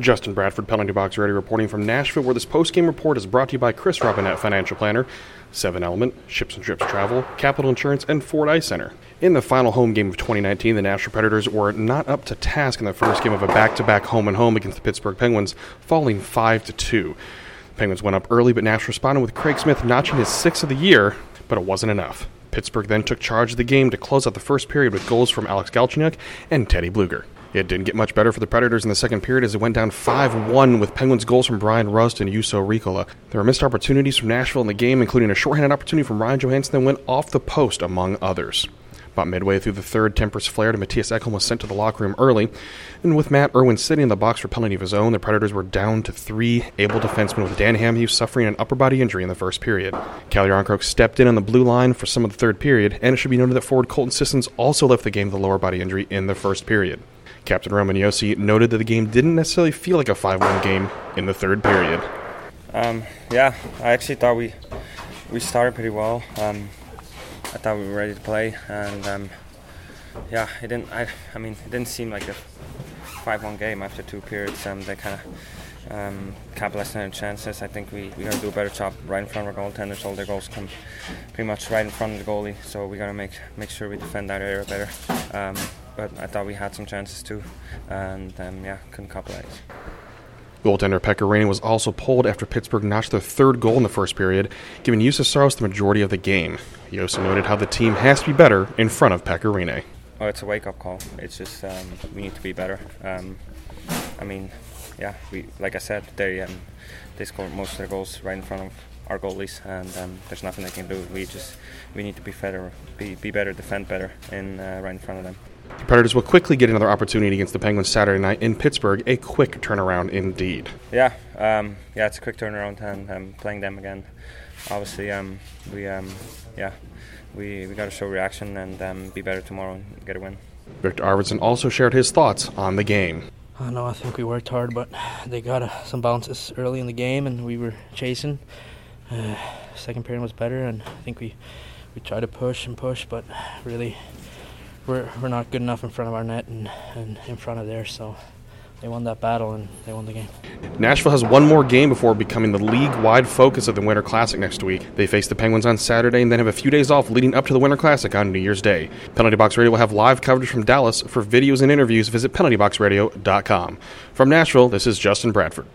Justin Bradford, Penalty Box Radio, reporting from Nashville, where this post-game report is brought to you by Chris Robinette Financial Planner, Seven Element, Ships and Trips Travel, Capital Insurance, and Ford Ice Center. In the final home game of 2019, the Nashville Predators were not up to task in the first game of a back-to-back home and home against the Pittsburgh Penguins, falling 5 to 2. The Penguins went up early, but Nashville responded with Craig Smith notching his sixth of the year, but it wasn't enough. Pittsburgh then took charge of the game to close out the first period with goals from Alex Galchenyuk and Teddy Blueger. It didn't get much better for the Predators in the second period as it went down 5 1 with Penguins goals from Bryan Rust and Juuso Riikola. There were missed opportunities from Nashville in the game, including a shorthanded opportunity from Ryan Johansen that went off the post, among others. About midway through the third, Tempers flared and Mattias Ekholm was sent to the locker room early. And with Matt Irwin sitting in the box for penalty of his own, the Predators were down to three able defensemen with Dan Hamhuis suffering an upper body injury in the first period. Calle Jarnkrok stepped in on the blue line for some of the third period, and it should be noted that forward Colton Sissons also left the game with a lower body injury in the first period. Captain Roman Josi noted that the game didn't necessarily feel like a 5 1 game in the third period. Um, yeah, I actually thought we we started pretty well. Um, I thought we were ready to play, and um, yeah, it didn't. I, I mean, it didn't seem like a five-one game after two periods. Um, they kind of um, capitalized on their chances. I think we, we got to do a better job right in front of our goaltenders. All their goals come pretty much right in front of the goalie, so we got to make make sure we defend that area better. Um, but I thought we had some chances too, and um, yeah, couldn't capitalize. Goaltender Pekka was also pulled after Pittsburgh notched their third goal in the first period, giving Saros the majority of the game. He also noted how the team has to be better in front of Pekka Oh, it's a wake-up call. It's just um, we need to be better. Um, I mean, yeah, we like I said, they um, they scored most of their goals right in front of our goalies, and um, there's nothing they can do. We just we need to be better, be, be better, defend better, in uh, right in front of them. The Predators will quickly get another opportunity against the Penguins Saturday night in Pittsburgh. A quick turnaround indeed. Yeah, um, yeah, it's a quick turnaround, and um, playing them again. Obviously, um, we um, yeah, we we got to show reaction and um, be better tomorrow and get a win. Viktor Arvidsson also shared his thoughts on the game. I know I think we worked hard, but they got uh, some bounces early in the game, and we were chasing. Uh, second period was better, and I think we we tried to push and push, but really we're we're not good enough in front of our net and, and in front of theirs. So they won that battle and they won the game. Nashville has one more game before becoming the league-wide focus of the Winter Classic next week. They face the Penguins on Saturday and then have a few days off leading up to the Winter Classic on New Year's Day. Penalty Box Radio will have live coverage from Dallas. For videos and interviews, visit penaltyboxradio.com. From Nashville, this is Justin Bradford.